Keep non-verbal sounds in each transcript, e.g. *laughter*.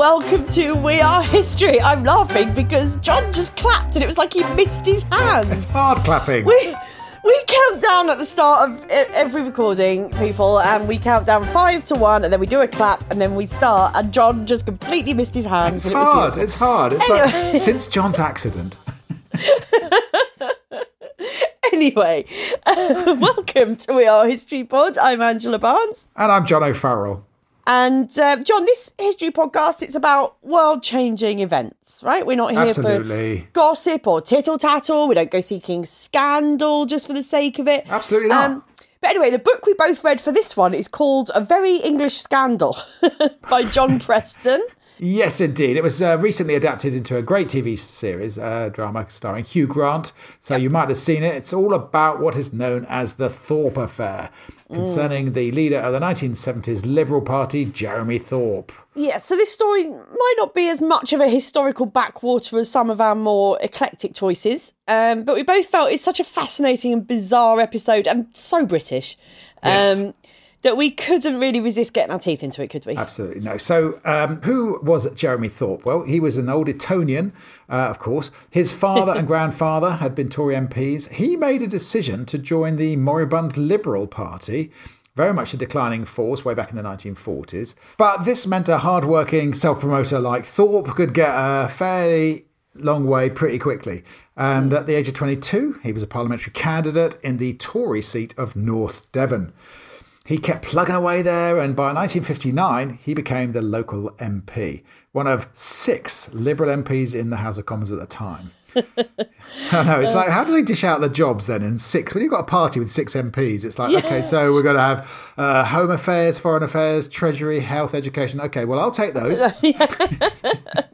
welcome to We Are History. I'm laughing because John just clapped and it was like he missed his hands. It's hard clapping. We we count down at the start of every recording, people, and we count down five to one, and then we do a clap, and then we start. And John just completely missed his hands. It's and it hard. It's hard. It's Anyway. like *laughs* since John's accident. *laughs* Anyway, *laughs* welcome to We Are History Pod. I'm Angela Barnes. And I'm John O'Farrell. And uh, John, this history podcast, it's about world-changing events, right? We're not here Absolutely. for gossip or tittle-tattle. We don't go seeking scandal just for the sake of it. Absolutely not. but anyway, the book we both read for this one is called A Very English Scandal *laughs* by John *laughs* Preston. Yes, indeed. It was uh, recently adapted into a great TV series, uh, drama starring Hugh Grant. So you might have seen it. It's all about what is known as the Thorpe Affair, concerning the leader of the 1970s Liberal Party, Jeremy Thorpe. Yeah, so this story might not be as much of a historical backwater as some of our more eclectic choices, um, but we both felt it's such a fascinating and bizarre episode and so British Yes. um, that we couldn't really resist getting our teeth into it, could we? Absolutely no. So, um, who was Jeremy Thorpe? Well, he was an old Etonian, uh, of course. His father and *laughs* grandfather had been Tory MPs. He made a decision to join the moribund Liberal Party, very much a declining force way back in the 1940s. But this meant a hard-working self-promoter like Thorpe could get a fairly long way pretty quickly. And at the age of 22, he was a parliamentary candidate in the Tory seat of North Devon. He kept plugging away there, and by 1959, he became the local MP, one of six Liberal MPs in the House of Commons at the time. *laughs* I know, it's like, how do they dish out the jobs then in six? When you've got a party with six MPs, it's like, okay, so we're going to have uh, Home Affairs, Foreign Affairs, Treasury, Health, Education. Okay, well, I'll take those. *laughs*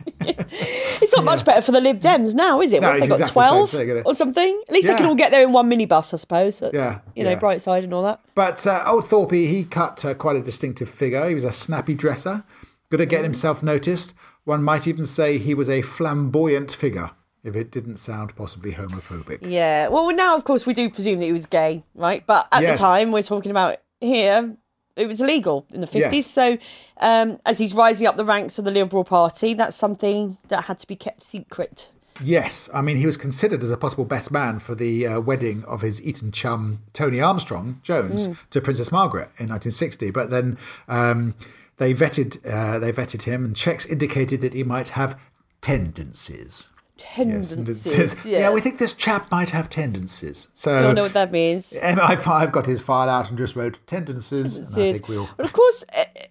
It's not much better for the Lib Dems now, is it? No, what, have it's they got exactly the 12 thing, or something? At least they can all get there in one minibus, I suppose. That's, Yeah, you know, yeah. bright side and all that. But uh, old Thorpe, he cut uh, quite a distinctive figure. He was a snappy dresser, good at getting himself noticed. One might even say he was a flamboyant figure, if it didn't sound possibly homophobic. Yeah. Well, now, of course, we do presume that he was gay, right? But at Yes. the time we're talking about here, it was illegal in the 50s. Yes. So um, as he's rising up the ranks of the Liberal Party, that's something that had to be kept secret. Yes, I mean, he was considered as a possible best man for the uh, wedding of his Eton chum, Tony Armstrong Jones, to Princess Margaret in 1960. But then um, they vetted uh, they vetted him, and checks indicated that he might have tendencies. Yes, Tendencies. Yeah. yeah. we think this chap might have tendencies. So I don't know what that means. MI5 got his file out and just wrote tendencies. And I think we'll. But of course,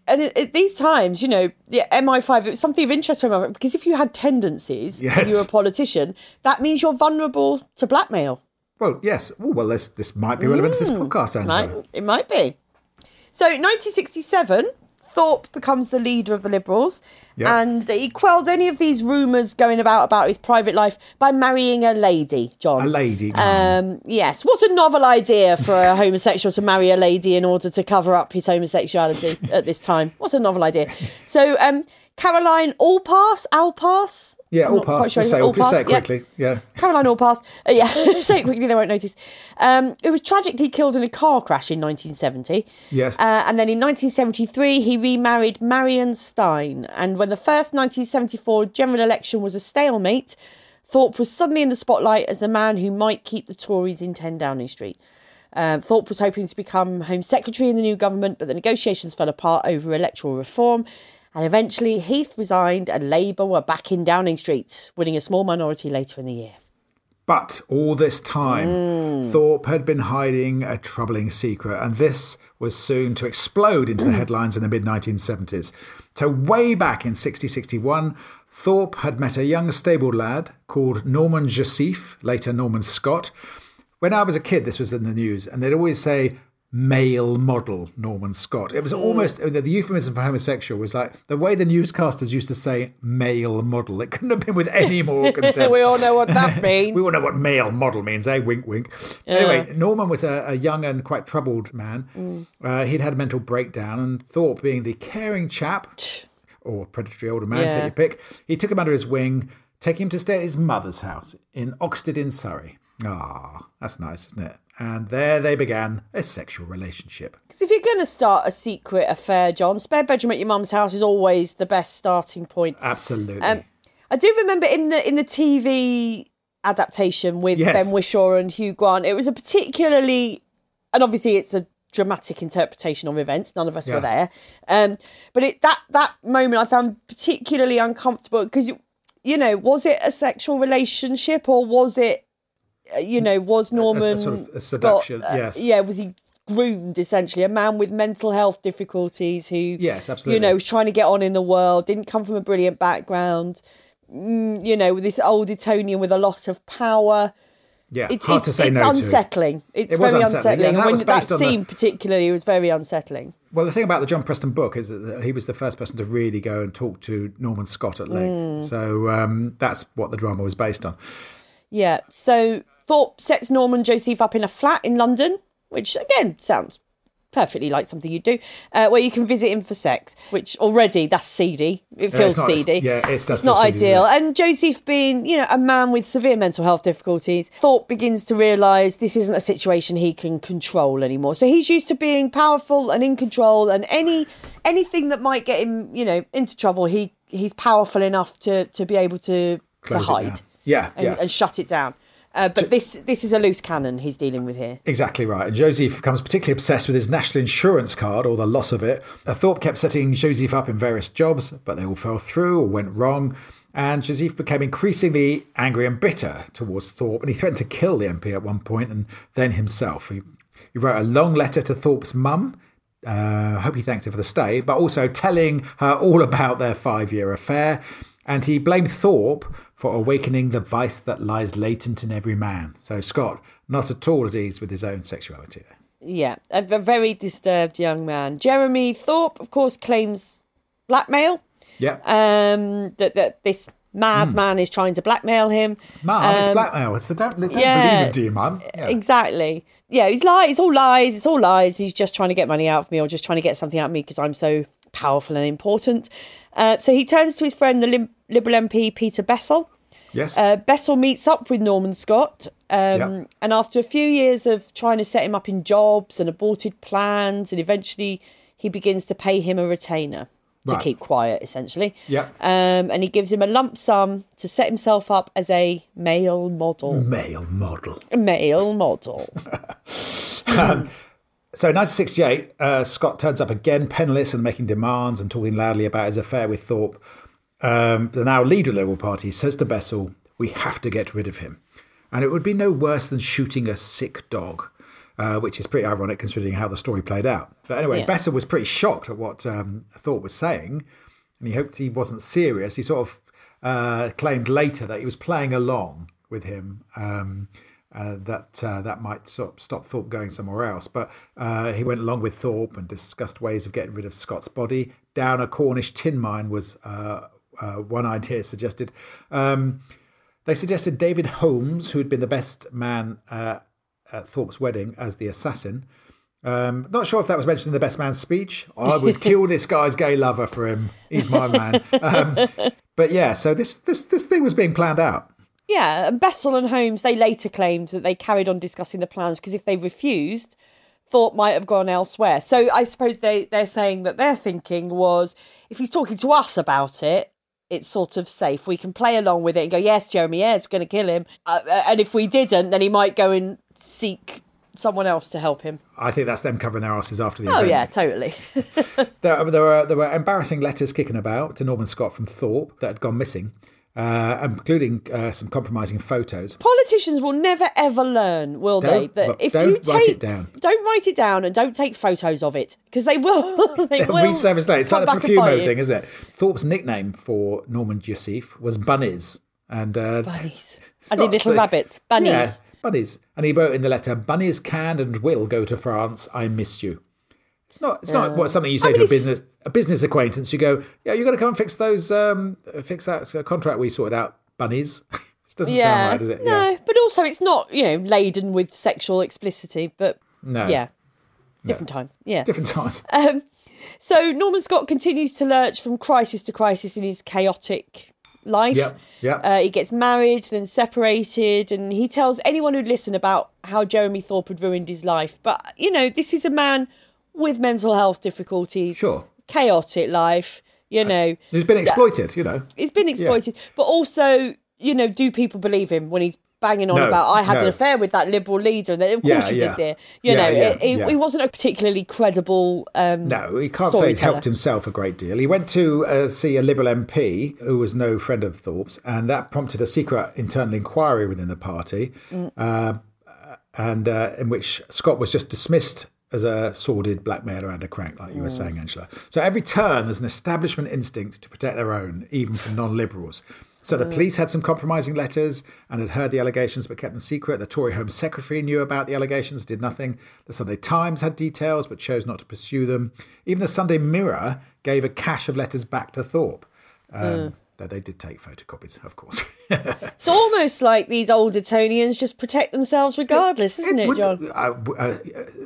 and at these times, you know, the MI5, it was something of interest for MI5 because if you had tendencies and Yes. you were a politician, that means you're vulnerable to blackmail. Well, yes. Oh, well, this this might be relevant to this podcast, Angela. Right? It might be. So, 1967, Thorpe becomes the leader of the Liberals, Yep. and he quelled any of these rumours going about about his private life by marrying a lady, John. A lady. Um, yes, what a novel idea for a homosexual to marry a lady in order to cover up his homosexuality at this time. What a novel idea. So, um, Caroline Allpass, Allpass? Yeah, all pass. sure say, if- just say it Allpass, yeah. quickly. Yeah. Caroline Allpass. Uh, yeah, *laughs* say it quickly, they won't notice. Um, it was tragically killed in a car crash in 1970. Yes. Uh, and then in 1973, he remarried Marion Stein. And when the first 1974 general election was a stalemate, Thorpe was suddenly in the spotlight as the man who might keep the Tories in 10 Downing Street. Um, Thorpe was hoping to become Home Secretary in the new government, but the negotiations fell apart over electoral reform. And eventually, Heath resigned and Labour were back in Downing Street, winning a small minority later in the year. But all this time, Hmm. Thorpe had been hiding a troubling secret, and this was soon to explode into the Hmm. headlines in the mid 1970s. So, way back in 60 61, Thorpe had met a young stable lad called Norman Joseph, later Norman Scott. When I was a kid, this was in the news, and they'd always say, male model Norman Scott. It was Hmm. almost the euphemism for homosexual was like the way the newscasters used to say male model. It couldn't have been with any more *laughs* contempt. we all know what that *laughs* means. We all know what male model means, eh? Wink, wink. Anyway, Norman was a, a young and quite troubled man. Uh, he'd had a mental breakdown, and Thorpe, being the caring chap or predatory older man, Yeah. take your pick, he took him under his wing, taking him to stay at his mother's house in Oxted in Surrey. Ah, that's nice, isn't it? And there they began a sexual relationship. Because if you're going to start a secret affair, John, spare bedroom at your mum's house is always the best starting point. Absolutely. Um, I do remember in the in the TV adaptation with Yes. Ben Whishaw and Hugh Grant, it was a particularly, and obviously it's a dramatic interpretation of events. None of us Yeah. were there, um, but it that that moment I found particularly uncomfortable because you know was it a sexual relationship or was it, you know, was Norman sort of a Scott, seduction, uh, yes. yeah, was he groomed essentially a man with mental health difficulties who Yes, absolutely. you know was trying to get on in the world didn't come from a brilliant background mm, you know with this old Etonian with a lot of power yeah, it's, hard it's, to say it's no to. unsettling it's It was very unsettling, unsettling, yeah, and that when that based on the- scene particularly was very unsettling Well, the thing about the John Preston book is that he was the first person to really go and talk to Norman Scott at length. Mm. So um, that's what the drama was based on. yeah so Thorpe sets Norman Joseph up in a flat in London which again sounds perfectly like something you'd do uh, where you can visit him for sex which already that's seedy. It Yeah, feels it's not- it's- seedy. yeah, it's- not seedy, ideal. And Joseph being you know a man with severe mental health difficulties Thorpe begins to realise this isn't a situation he can control anymore. So he's used to being powerful and in control and any anything that might get him you know into trouble he he's powerful enough to to be able to Close to hide. Yeah, and, yeah. and shut it down uh, but this this is a loose cannon he's dealing with here Exactly right. And Joseph becomes particularly obsessed with his national insurance card or the loss of it. Uh, Thorpe kept setting Joseph up in various jobs, but they all fell through or went wrong. And Joseph became increasingly angry and bitter towards Thorpe, and he threatened to kill the MP at one point and then himself. He, he wrote a long letter to Thorpe's mum. Uh, I hope he thanked her for the stay, but also telling her all about their five year affair. And he blamed Thorpe for awakening the vice that lies latent in every man. So Scott, not at all at ease with his own sexuality there. Yeah, a, very disturbed young man. Jeremy Thorpe, of course, claims blackmail. Yeah. Um, that that this madman is trying to blackmail him. Mum, it's um, blackmail. So don't, don't yeah. believe him, do you, Mum? Yeah. Exactly. Yeah, he's lies. It's all lies. It's all lies. He's just trying to get money out of me, or just trying to get something out of me because I'm so powerful and important. Uh, so he turns to his friend, the Lim- Liberal MP Peter Bessell. Yes. Uh, Bessell meets up with Norman Scott, um, Yeah. and after a few years of trying to set him up in jobs and aborted plans, and eventually he begins to pay him a retainer to Right. keep quiet, essentially. Yeah. Um, and he gives him a lump sum to set himself up as a male model. Male model. A male model. *laughs* So, 1968, uh, Scott turns up again, penniless and making demands and talking loudly about his affair with Thorpe. Um, the now leader of the Liberal Party says to Bessell, We have to get rid of him. And it would be no worse than shooting a sick dog, uh, which is pretty ironic considering how the story played out. But anyway, Yeah. Bessell was pretty shocked at what um, Thorpe was saying, and he hoped he wasn't serious. He sort of uh, claimed later that he was playing along with him. Um, uh, that uh, that might sort of stop Thorpe going somewhere else. But uh, he went along with Thorpe and discussed ways of getting rid of Scott's body. Down a Cornish tin mine was uh, one idea suggested. Um, they suggested David Holmes, who had been the best man uh, at Thorpe's wedding, as the assassin. Um, not sure if that was mentioned in the best man's speech. I would kill *laughs* this guy's gay lover for him. He's my man. Um, but yeah, so this this this thing was being planned out. Yeah, and Bessell and Holmes, they later claimed that they carried on discussing the plans because if they refused, Thorpe might have gone elsewhere. So I suppose they, they're saying that their thinking was if he's talking to us about it, it's sort of safe. We can play along with it and go, yes, Jeremy, yes, we're going to kill him. Uh, and if we didn't, then he might go and seek someone else to help him. I think that's them covering their asses after the Oh, event. yeah, totally. *laughs* There, there were there were embarrassing letters kicking about to Norman Scott from Thorpe that had gone missing, uh, including uh, some compromising photos. Politicians will never ever learn, will they? Don't- That if don't you write take, it down. don't write it down, and don't take photos of it because they will. *laughs* they will Resurface later. It's like the back and bite Profumo thing, isn't it? Thorpe's nickname for Norman Joseph was Bunnies, and uh, Bunnies. *laughs* As in little the- rabbits. Bunnies. Yeah, bunnies. And he wrote in the letter, "Bunnies can and will go to France. I miss you." It's not. It's not what something you say I to mean, a business a business acquaintance. You go, "Yeah, you got to come and fix those. Um, fix that contract we sorted out." Bunnies. *laughs* this doesn't Yeah. sound right, does it? No, but also it's not, you know, laden with sexual explicitity, but No. yeah. Different time. Yeah. Different times. *laughs* Um, so Norman Scott continues to lurch from crisis to crisis in his chaotic life. Yep, yep. Uh, he gets married, then separated, and he tells anyone who'd listen about how Jeremy Thorpe had ruined his life. But, you know, this is a man with mental health difficulties, Sure. chaotic life, you know, He's been exploited, you know. he's been exploited. But also, you know, do people believe him when he's banging on No, about I had an affair with that liberal leader? And then, of Yeah, course you yeah. did, dear. You Yeah, know, yeah, it, it, yeah. he wasn't a particularly credible. Um, No, he can't say he's helped himself a great deal. He went to uh, see a Liberal MP who was no friend of Thorpe's, and that prompted a secret internal inquiry within the party, uh, and uh, in which Scott was just dismissed as a sordid blackmailer and a crank, like you were mm. saying, Angela. So every turn, there's an establishment instinct to protect their own, even from non-liberals. So the mm. police had some compromising letters and had heard the allegations but kept them secret. The Tory Home Secretary knew about the allegations, did nothing. The Sunday Times had details but chose not to pursue them. Even the Sunday Mirror gave a cache of letters back to Thorpe. Um, mm. Though they did take photocopies, of course. *laughs* It's almost like these old Etonians just protect themselves regardless, isn't it, Would- John? uh, uh,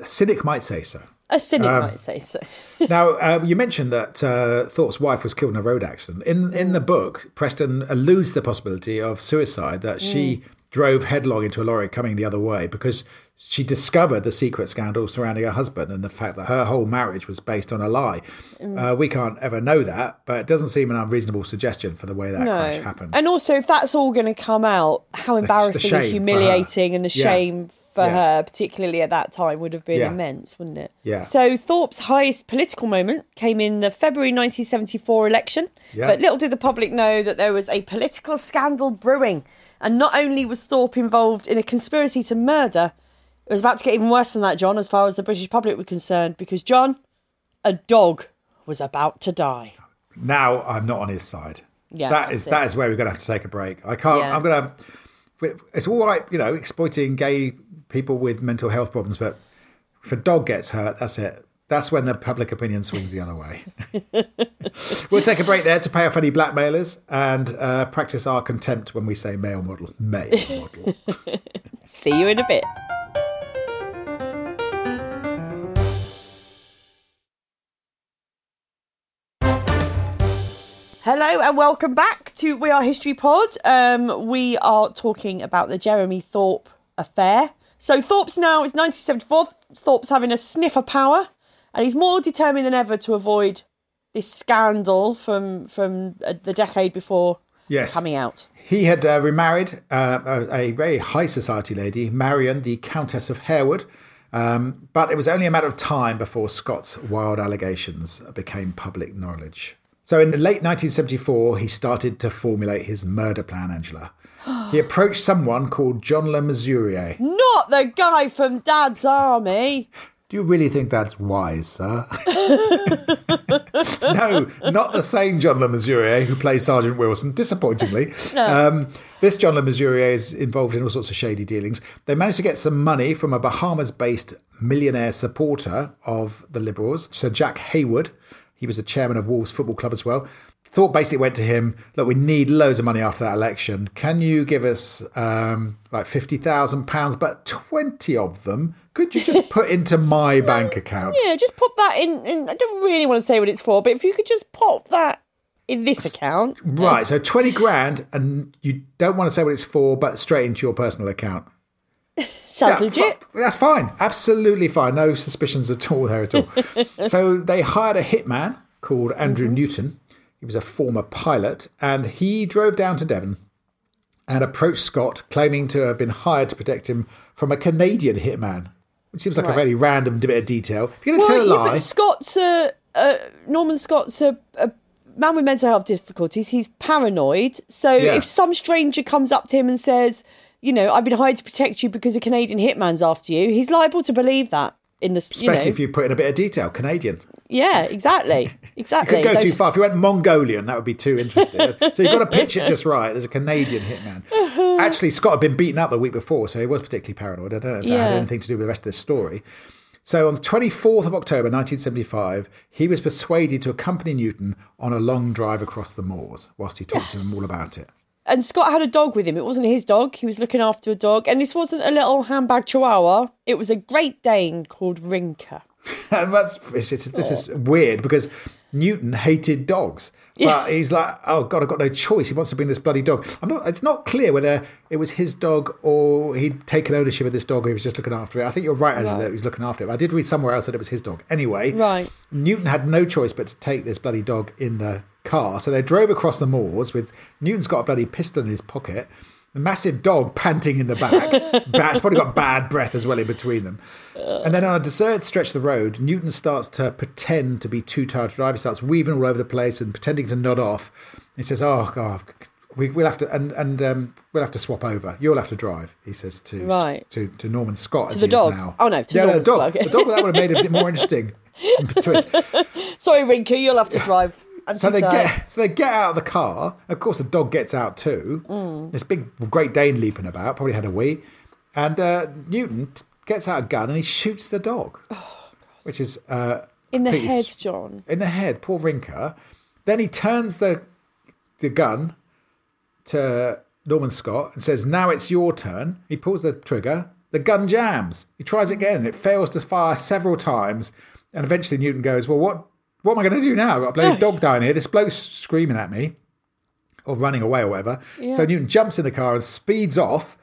a cynic might say so. A cynic um, might say so. *laughs* Now, uh, you mentioned that uh, Thorpe's wife was killed in a road accident. In in the book, Preston alludes to the possibility of suicide that she drove headlong into a lorry coming the other way because she discovered the secret scandal surrounding her husband and the fact that her whole marriage was based on a lie. Uh, we can't ever know that, but it doesn't seem an unreasonable suggestion for the way that crash happened. And also, if that's all going to come out, how embarrassing and humiliating and the Yeah. shame for Yeah. her, particularly at that time, would have been Yeah. immense, wouldn't it? Yeah. So Thorpe's highest political moment came in the February 1974 election. Yeah. But little did the public know that there was a political scandal brewing. And not only was Thorpe involved in a conspiracy to murder, it was about to get even worse than that, John, as far as the British public were concerned, because, John, a dog was about to die. now I'm not on his side. Yeah, that is it. that is where we're going to have to take a break. I can't. Yeah. I'm going to. It's all right, you know, exploiting gay people with mental health problems, but if a dog gets hurt, that's it. That's when the public opinion swings the other way. *laughs* we'll take a break there to pay off any blackmailers and uh, practice our contempt when we say male model. Male model. *laughs* See you in a bit. Hello and welcome back to We Are History Pod. Um, we are talking about the Jeremy Thorpe affair. So Thorpe's now it's 1974. Thorpe's having a sniff of power, and he's more determined than ever to avoid this scandal from from uh, the decade before Yes. coming out. He had uh, remarried uh, a, a very high society lady, Marion, the Countess of Harewood. Um, but it was only a matter of time before Scott's wild allegations became public knowledge. So in late 1974, he started to formulate his murder plan, Angela. He *gasps* approached someone called John Le Mesurier. Not the guy from Dad's army. Do you really think that's wise, sir? *laughs* no, not the same John Le Mesurier who plays Sergeant Wilson, disappointingly. Um, this John Le Mesurier is involved in all sorts of shady dealings. They managed to get some money from a Bahamas based millionaire supporter of the Liberals, Sir Jack Hayward. He was the chairman of Wolves Football Club as well. Thorpe basically went to him, look, we need loads of money after that election. Can you give us um, like £50,000, but 20 of them could you just put into my *laughs* bank account? Yeah, just pop that in, in. I don't really want to say what it's for, but if you could just pop that in this account. Right, so 20 grand, and you don't want to say what it's for, but straight into your personal account. *laughs* Sounds Yeah, legit. that's fine. Absolutely fine. No suspicions at all there at all. *laughs* so they hired a hitman called Andrew Mm-hmm. Newton. He was a former pilot, and he drove down to Devon and approached Scott, claiming to have been hired to protect him from a Canadian hitman, which seems like a Right. very random bit of detail. If you're going to Well, tell a yeah, lie, but Scott's a, uh, Norman Scott's a, a man with mental health difficulties. He's paranoid. So Yeah. if some stranger comes up to him and says, you know, I've been hired to protect you because a Canadian hitman's after you, he's liable to believe that. In the, you know, especially if you put in a bit of detail, Canadian. yeah, exactly, *laughs* exactly. Could go Those- too far. If you went Mongolian, that would be too interesting. so you've got to pitch it just right. There's a Canadian hitman. *laughs* Actually, Scott had been beaten up the week before, so he was particularly paranoid. I don't know if that had anything to do with the rest of the story. So on the 24th of October 1975, he was persuaded to accompany Newton on a long drive across the moors whilst he talked to him all about it. And Scott had a dog with him. It wasn't his dog. He was looking after a dog. And this wasn't a little handbag chihuahua. It was a Great Dane called Rinka. *laughs* That's it's, it's, this is weird because Newton hated dogs. But he's like, oh God, I've got no choice. He wants to bring this bloody dog. I'm not. It's not clear whether it was his dog or he'd taken ownership of this dog. Or he was just looking after it. I think you're right, Angela, Right. that he was looking after it. I did read somewhere else that it was his dog. Anyway, Right. Newton had no choice but to take this bloody dog in the car. So they drove across the moors with Newton's got a bloody pistol in his pocket. A massive dog *laughs* panting in the back. Bad, it's probably got bad breath as well in between them. And then on a deserted stretch of the road, Newton starts to pretend to be too tired to drive. He starts weaving all over the place and pretending to nod off. He says, "Oh God, we, we'll have to and and um, we'll have to swap over. You'll have to drive." He says to Right. to, to Norman Scott as the he dog? is now. Oh, no, to yeah, Norman the dog. Scott, okay. The dog that would have made it a bit more interesting. *laughs* Sorry, Rinka, you'll have to drive. So they get so they get out of the car. Of course, the dog gets out too. Mm. This big Great Dane leaping about, probably had a wee, and uh, Newton gets out a gun and he shoots the dog, which is uh, in the head, John. in the head. Poor Rinka. Then he turns the the gun to Norman Scott and says, "Now it's your turn." He pulls the trigger. The gun jams. He tries again. It fails to fire several times, and eventually Newton goes, "Well, what what am I going to do now? I've got a bloody dog down here. This bloke's screaming at me." Or running away or whatever. So Newton jumps in the car and speeds off,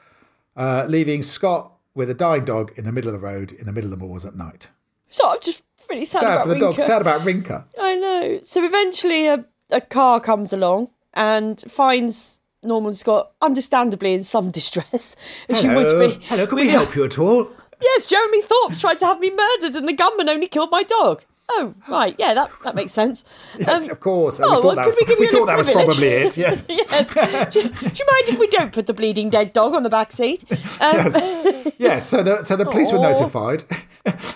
uh, leaving Scott with a dying dog in the middle of the road, in the middle of the moors at night. So I'm just really sad, Sad about for the dog, sad about Rinka. I know. So eventually, a, a car comes along and finds Norman Scott, understandably in some distress, as she would be. Hello, can with we help you at all? Yes, Jeremy Thorpe's tried to have me murdered, and the gunman only killed my dog. Oh, right, yeah, that, that makes sense. *laughs* Yes, Um, of course. oh, we well, thought that was, we give you a thought that was probably it. *laughs* Yes. *laughs* yes. do, do you mind if we don't put the bleeding dead dog on the back seat? Um, yes. yes. So the so the police were notified.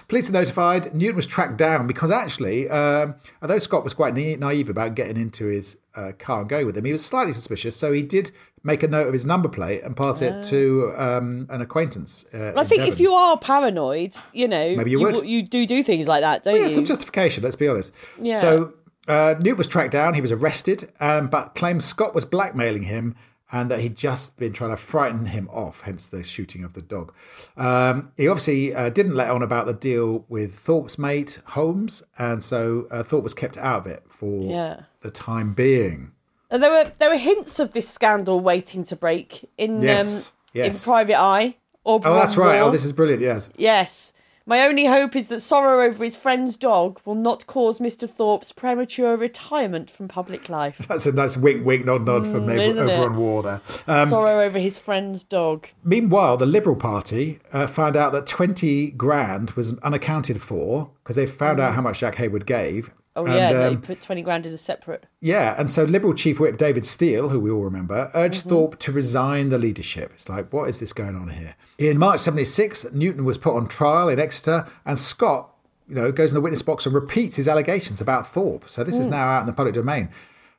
police were notified. Newton was tracked down because actually, um, although Scott was quite naive about getting into his uh, car and going with him, he was slightly suspicious. So he did make a note of his number plate and pass it to um, an acquaintance. Uh, I in think if you are paranoid, you know, Maybe you would. you do do things like that, don't Yeah, you? some justification. Let's be honest. Yeah. So uh, Newt was tracked down. He was arrested, um, but claims Scott was blackmailing him and that he'd just been trying to frighten him off. Hence the shooting of the dog. Um, he obviously uh, didn't let on about the deal with Thorpe's mate Holmes, and so uh, Thorpe was kept out of it for Yeah. the time being. And there were there were hints of this scandal waiting to break in Yes, um, yes. in Private Eye or Oh, that's right. Waugh. Oh, this is brilliant. Yes. Yes. My only hope is that sorrow over his friend's dog will not cause Mr. Thorpe's premature retirement from public life. *laughs* That's a nice wink, wink, nod, nod from Mm, over it? on Waugh there. Um, sorrow over his friend's dog. Meanwhile, the Liberal Party uh, found out that 20 grand was unaccounted for because they found out how much Jack Hayward gave. Oh And, yeah, um, they put twenty grand in a separate. yeah, and so Liberal Chief Whip David Steel, who we all remember, urged Thorpe to resign the leadership. It's like, what is this going on here? In March 76, Newton was put on trial in Exeter, and Scott, you know, goes in the witness box and repeats his allegations about Thorpe. So this is now out in the public domain.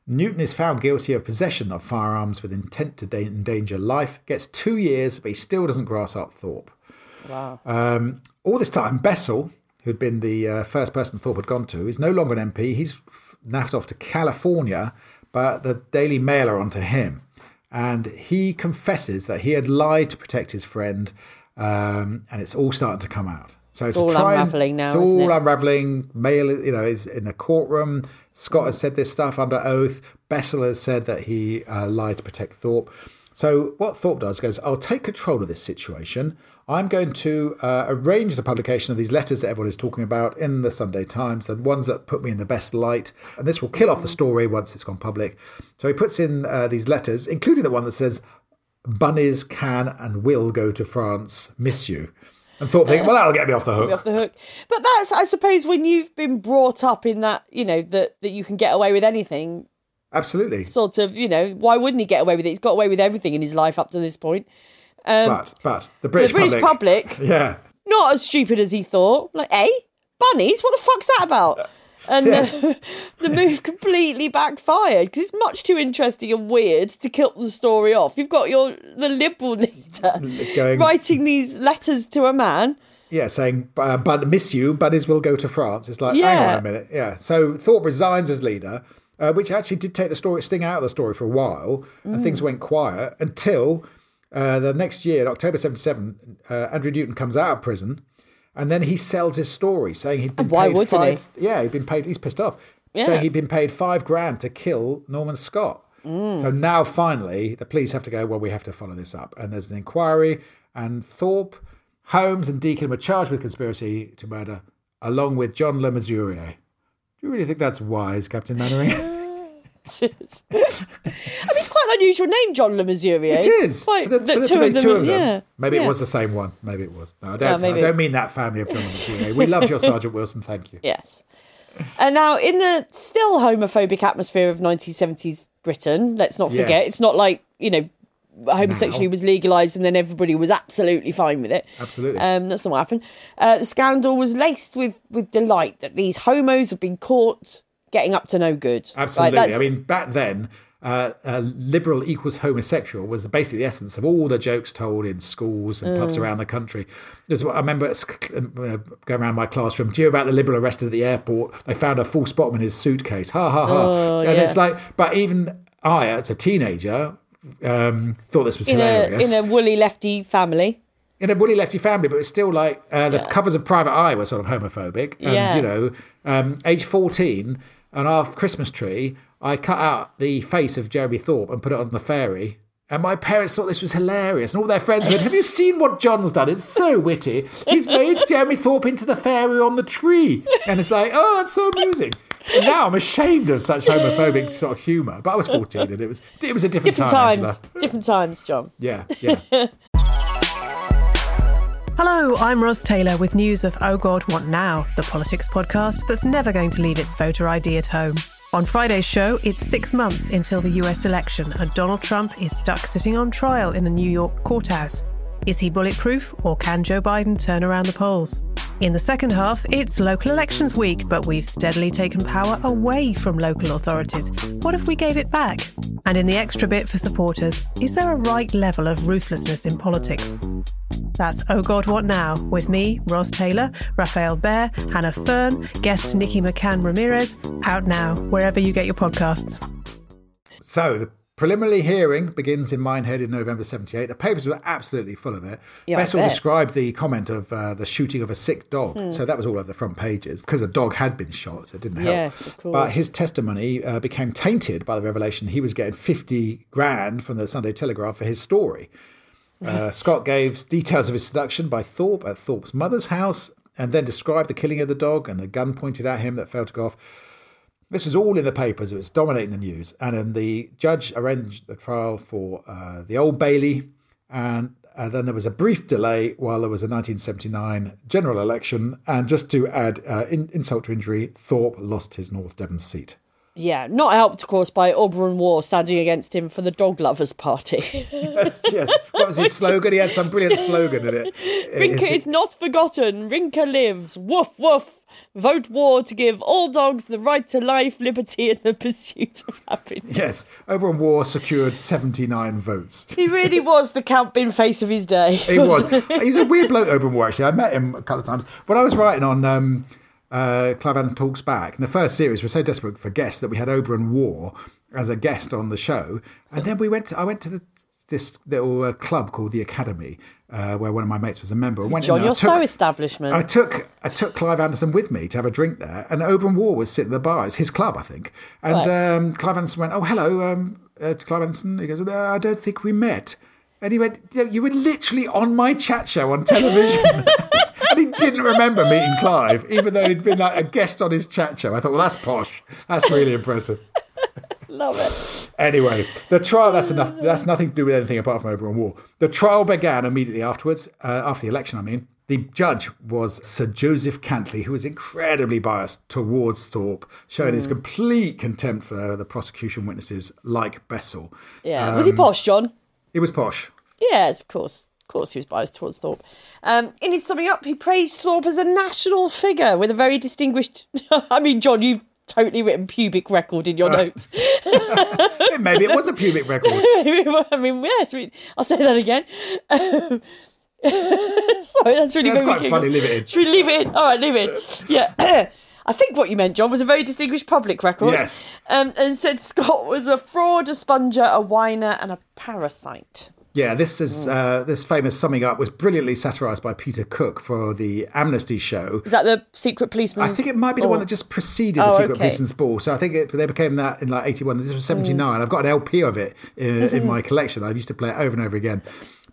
Newton is found guilty of possession of firearms with intent to endanger life, gets two years, but he still doesn't grass up Thorpe. Wow. Um, all this time, Bessell, who'd been the uh, first person Thorpe had gone to, is no longer an MP. He's naffed off to California, but the Daily Mail are onto him. And he confesses that he had lied to protect his friend, um, and it's all starting to come out. So it's all try and- now, It's all it? unravelling. Mail, you know, is in the courtroom. Scott has said this stuff under oath. Bessell has said that he uh, lied to protect Thorpe. So what Thorpe does goes, I'll take control of this situation. I'm going to uh, arrange the publication of these letters that everyone is talking about in the Sunday Times, the ones that put me in the best light, and this will kill off the story once it's gone public. So he puts in uh, these letters, including the one that says, "Bunnies can and will go to France. Miss you." And thought, thinking, well, that'll get me off the hook. off the hook. But that's, I suppose, when you've been brought up in that, you know, that that you can get away with anything. Absolutely. Sort of, you know, why wouldn't he get away with it? He's got away with everything in his life up to this point. Um, But but the the British, British public, yeah, not as stupid as he thought. Like, eh, bunnies? What the fuck's that about? And Yes. uh, *laughs* the move completely backfired because it's much too interesting and weird to kill the story off. You've got your the liberal leader *laughs* going writing these letters to a man. yeah, saying uh, "Bun miss you, bunnies will go to France." It's like, hang on a minute, yeah. So Thorpe resigns as leader, uh, which actually did take the story sting out of the story for a while, and things Mm. went quiet until uh, the next year, in October '77. Uh, Andrew Newton comes out of prison, and then he sells his story, saying he'd been why paid wouldn't he? five. Yeah, he'd been paid. He's pissed off. Yeah. saying he'd been paid five grand to kill Norman Scott. So now finally, the police have to go, well, we have to follow this up. And there's an inquiry, and Thorpe, Holmes, and Deakin were charged with conspiracy to murder, along with John Le Mesurier. Do you really think that's wise, Captain Mainwaring? *laughs* *laughs* I mean, it's quite an unusual name, John Le Mesurier. It is. Quite, for the, the for two of make two them- of them. Yeah. Maybe yeah. it was the same one. Maybe it was. No, I don't. I don't mean that family of John Le Mesurier. We loved your *laughs* Sergeant Wilson. Thank you. Yes. And now, in the still homophobic atmosphere of 1970s Britain, let's not forget, Yes. it's not like, you know, homosexuality Now. was legalised and then everybody was absolutely fine with it. Absolutely. Um, that's not what happened. Uh, the scandal was laced with, with delight that these homos have been caught getting up to no good. Absolutely. that's- I mean, back then, uh, uh, liberal equals homosexual was basically the essence of all the jokes told in schools and Mm. pubs around the country. There's I remember uh, going around my classroom. Do you hear about the liberal arrested at the airport? They found a full spot in his suitcase. Ha ha ha! Oh, and yeah. it's like, but even I, as a teenager, um, thought this was in a, hilarious. in a woolly lefty family. in a woolly lefty family, but it's still like uh, the covers of Private Eye were sort of homophobic. And, Yeah. you know, um, age 14, on our Christmas tree, I cut out the face of Jeremy Thorpe and put it on the fairy. And my parents thought this was hilarious. And all their friends went, Have you seen what John's done? It's so witty. He's made Jeremy Thorpe into the fairy on the tree. And it's like, Oh, that's so amusing. And now I'm ashamed of such homophobic sort of humour. But I was 14 and it was it was a different, Different time, times. Angela. Different times, John. Yeah, yeah. *laughs* Hello, I'm Ros Taylor with news of Oh God, What Now, the politics podcast that's never going to leave its voter ID at home. On Friday's show, it's six months until the US election, and Donald Trump is stuck sitting on trial in a New York courthouse. Is he bulletproof, or can Joe Biden turn around the polls? In the second half, it's local elections week, but we've steadily taken power away from local authorities. What if we gave it back? And in the extra bit for supporters, is there a right level of ruthlessness in politics? That's Oh God, What Now? with me, Ros Taylor, Rafael Behr, Hannah Fearn, guest Nikki McCann Ramirez, out now, wherever you get your podcasts. So the preliminary hearing begins in Minehead in November 78. The papers were absolutely full of it. Yeah, I Bessell described the comment of uh, the shooting of a sick dog. Hmm. So that was all over the front pages because a dog had been shot, so it didn't help. Yes, of course. But his testimony uh, became tainted by the revelation he was getting 50 grand from the Sunday Telegraph for his story. Uh, Scott gave details of his seduction by Thorpe at Thorpe's mother's house and then described the killing of the dog and the gun pointed at him that failed to go off. This was all in the papers. It was dominating the news. And then the judge arranged the trial for uh, the Old Bailey. And uh, then there was a brief delay while there was a 1979 general election. And just to add uh, in, insult to injury, Thorpe lost his North Devon seat. Yeah, not helped, of course, by Auberon Waugh standing against him for the Dog Lovers Party. *laughs* That's just What was his slogan? He had some brilliant slogan in it. *laughs* Rinka Is is not forgotten. Rinka lives. Woof woof. Vote Waugh to give all dogs the right to life, liberty, and the pursuit of happiness. Yes, Auberon Waugh secured 79 votes. *laughs* He really was the Count Binface of his day. He was. He's a weird bloke, Auberon Waugh, actually. I met him a couple of times. When I was writing on um, uh, Clive Anderson Talks Back, in the first series, we were so desperate for guests that we had Auberon Waugh as a guest on the show. And then we went to, I went to the, this little uh, club called the Academy, uh, where one of my mates was a member. I went in John, there. You're took- so establishment. I took I took Clive Anderson with me to have a drink there, and Auberon Waugh was sitting at the bar. It's his club, I think. And Right. um, Clive Anderson went, "Oh, hello, um, uh, Clive Anderson." He goes, "I don't think we met." And he went, "You were literally on my chat show on television." *laughs* and he didn't remember meeting Clive, even though he'd been like a guest on his chat show. I thought, "Well, that's posh. That's really impressive." *laughs* Love it. Anyway, the trial, that's enough. That's nothing to do with anything apart from Auberon Waugh. The trial began immediately afterwards, uh, after the election, I mean. The judge was Sir Joseph Cantley, who was incredibly biased towards Thorpe, showing his complete contempt for the prosecution witnesses like Bessell. Yeah. was he posh, John? It was posh. Yes, of course. Of course, he was biased towards Thorpe. Um, in his summing up, he praised Thorpe as a national figure with a very distinguished. *laughs* I mean, John, you've totally written pubic record in your notes. *laughs* Maybe it was a pubic record. *laughs* I mean, yes, I'll say that again. Sorry, that's really That's quite funny, leave it in. Should we leave it in? All right, leave it in. Yeah. I think what you meant, John, was a very distinguished public record. Yes. Um, and said Scott was a fraud, a sponger, a whiner, and a parasite. Yeah, this is uh, this famous summing up was brilliantly satirised by Peter Cook for the Amnesty show. Is that the secret policeman? I think it might be the one that just preceded the Oh, Secret okay. Policeman's Ball. So I think it, they became that in like 81. This was 79. I've got an LP of it in, in my collection. I used to play it over and over again.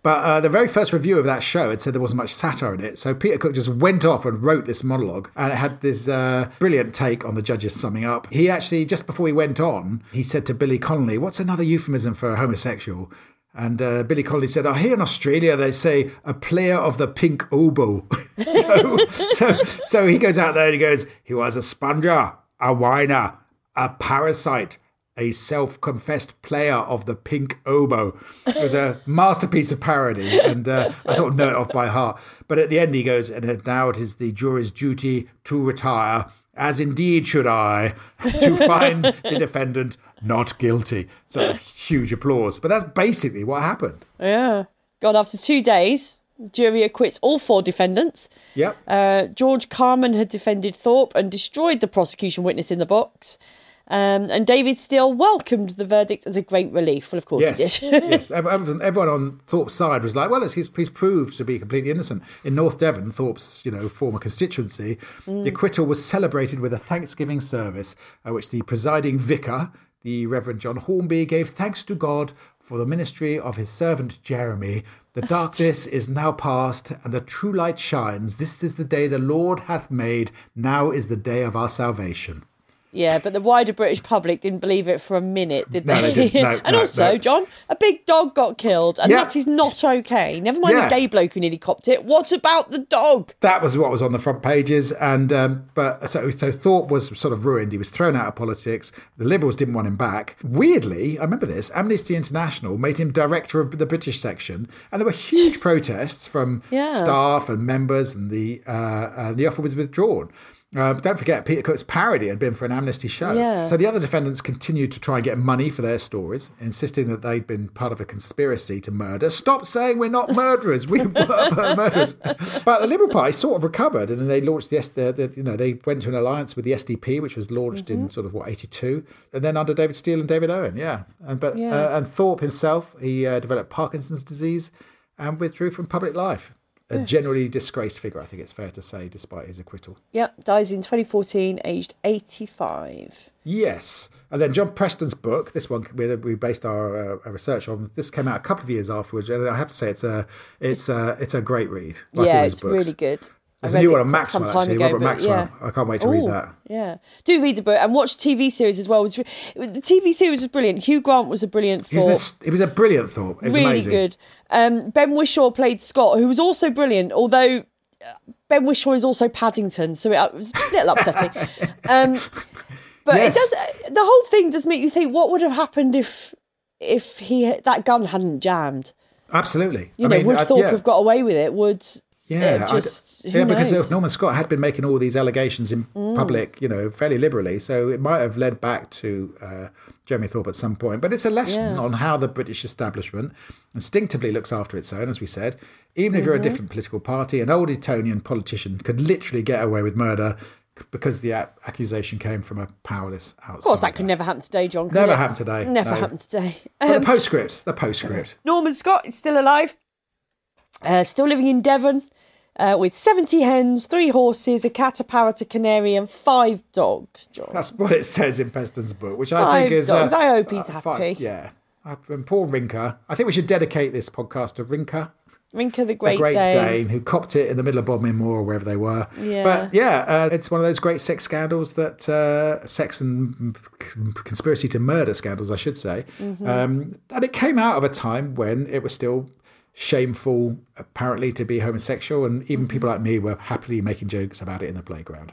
But uh, the very first review of that show had said there wasn't much satire in it. So Peter Cook just went off and wrote this monologue, and it had this uh, brilliant take on the judges summing up. He actually, just before he went on, he said to Billy Connolly, "What's another euphemism for a homosexual?" And uh, Billy Connolly said, "Oh, here in Australia they say a player of the pink oboe." *laughs* so, so, so he goes out there and he goes, "He was a sponger, a whiner, a parasite." A self-confessed player of the pink oboe. It was a masterpiece of parody, and uh, I sort of know it off by heart. But at the end, he goes, "And now it is the jury's duty to retire, as indeed should I, to find the defendant not guilty." So huge applause. But that's basically what happened. Yeah. God, after two days, jury acquits all four defendants. Yep. Uh, George Carman had defended Thorpe and destroyed the prosecution witness in the box. Um, and David Steel welcomed the verdict as a great relief. Well, of course Yes, he did. *laughs* yes. Everyone, everyone on Thorpe's side was like, "Well, he's, he's proved to be completely innocent." In North Devon, Thorpe's you know former constituency, Mm. the acquittal was celebrated with a Thanksgiving service, at which the presiding vicar, the Reverend John Hornby, gave thanks to God for the ministry of his servant Jeremy. The darkness is now past, and the true light shines. This is the day the Lord hath made. Now is the day of our salvation. Yeah, but the wider British public didn't believe it for a minute, did No, they? they didn't. No, *laughs* and no, also. John, a big dog got killed, and Yeah. that is not okay. Never mind Yeah. the gay bloke who nearly copped it. What about the dog? that was what was on the front pages and um, but so, so thorpe was sort of ruined he was thrown out of politics the liberals didn't want him back weirdly i remember this amnesty international made him director of the british section and there were huge *laughs* protests from Yeah. staff and members and the uh, and the offer was withdrawn uh, but don't forget, Peter Cook's parody had been for an amnesty show. Yeah. So the other defendants continued to try and get money for their stories, insisting that they'd been part of a conspiracy to murder. Stop saying we're not murderers. We *laughs* were murderers. But the Liberal Party sort of recovered, and then they launched the, the, the you know they went to an alliance with the SDP, which was launched in sort of what eighty two, and then under David Steel and David Owen. Yeah, and but Yeah. Uh, and Thorpe himself, he uh, developed Parkinson's disease and withdrew from public life. A generally disgraced figure, I think it's fair to say, despite his acquittal. Yep, dies in 2014, aged 85. Yes. And then John Preston's book, this one we, we based our, uh, our research on. This came out a couple of years afterwards, and I have to say it's a it's a it's a great read. Like yeah, his it's books. really good. I There's a new one on Maxwell, actually, ago, Robert Maxwell. yeah. I can't wait to read that. Yeah, do read the book and watch the TV series as well. It was re- The TV series was brilliant. Hugh Grant was a brilliant He was, he was a brilliant Thorpe. It was really amazing. good. Um, ben Whishaw played Scott, who was also brilliant, although uh, Ben Whishaw is also Paddington, so it was a little upsetting. *laughs* um, but Yes. it does. uh, The whole thing does make you think: what would have happened if if he that gun hadn't jammed? Absolutely. You I know, mean, would I- Thorpe yeah. have got away with it? Would Yeah, just who yeah, because knows? Norman Scott had been making all these allegations in Mm. public, you know, fairly liberally. So it might have led back to uh, Jeremy Thorpe at some point. But it's a lesson Yeah. on how the British establishment instinctively looks after its own, as we said. Even if you're Mm-hmm. a different political party, an old Etonian politician could literally get away with murder because the a- accusation came from a powerless outsider. Of course, that could never happen today, John. Never it? happen today, Never no. happen today. But the postscript, the postscript. Norman Scott is still alive, uh, still living in Devon, uh, with 70 hens, three horses, a cat, a parrot, a canary, and five dogs, John. That's what it says in Preston's book, which I Five think is. dogs. Uh, I hope he's uh, happy. yeah. Uh, And poor Rinka. I think we should dedicate this podcast to Rinka, Rinka the Great, the Great, Great Dane. Dane. who copped it in the middle of Bodmin Moor or wherever they were. Yeah. But yeah, uh, it's one of those great sex scandals that uh, sex and c- conspiracy to murder scandals, I should say. Mm-hmm. Um, and it came out of a time when it was still shameful, apparently, to be homosexual, and even people like me were happily making jokes about it in the playground.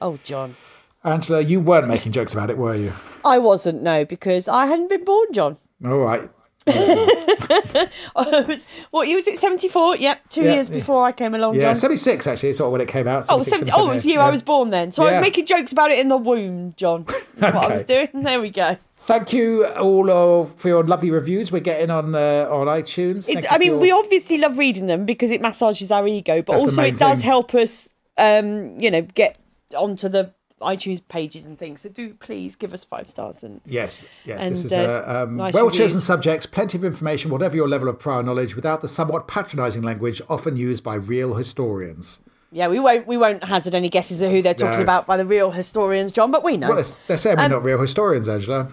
Oh, John. Angela, you weren't making jokes about it, were you? I wasn't, no, because I hadn't been born, John. All right. *laughs* I was, what year was it? 74? Yep, two Yeah, years yeah. before I came along, Yeah, John. 76 actually, sort of when it came out. Oh, 70, oh, it was the year I was born then. So I was making jokes about it in the womb, John. That's what I *laughs* Okay. was doing. There we go. Thank you all uh, for your lovely reviews we're getting on uh, on iTunes. It's, I mean, your- we obviously love reading them because it massages our ego, but That's also it does thing. help us, um, you know, get onto the iTunes pages and things. So do please give us five stars and Yes, yes. And this is there's a um, nice well chosen subjects, plenty of information, whatever your level of prior knowledge, without the somewhat patronising language often used by real historians. yeah, we won't we won't hazard any guesses of who they're talking No. about by the real historians, John. But we know. Well, they're, they're saying we're Um, not real historians, Angela.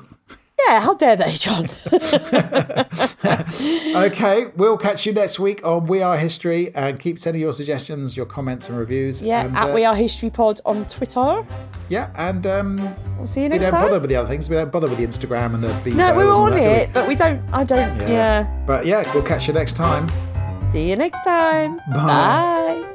Yeah, how dare they, John? *laughs* *laughs* Okay, we'll catch you next week on We Are History, and keep sending your suggestions, your comments, and reviews. yeah, and, at uh, We Are History Pod on Twitter. Yeah, and um, We'll see you we don't time. bother with the other things. We don't bother with the Instagram and the Bebo no, we're on that, do we? it, but we don't. I don't. Yeah. But yeah, we'll catch you next time. See you next time. Bye. Bye.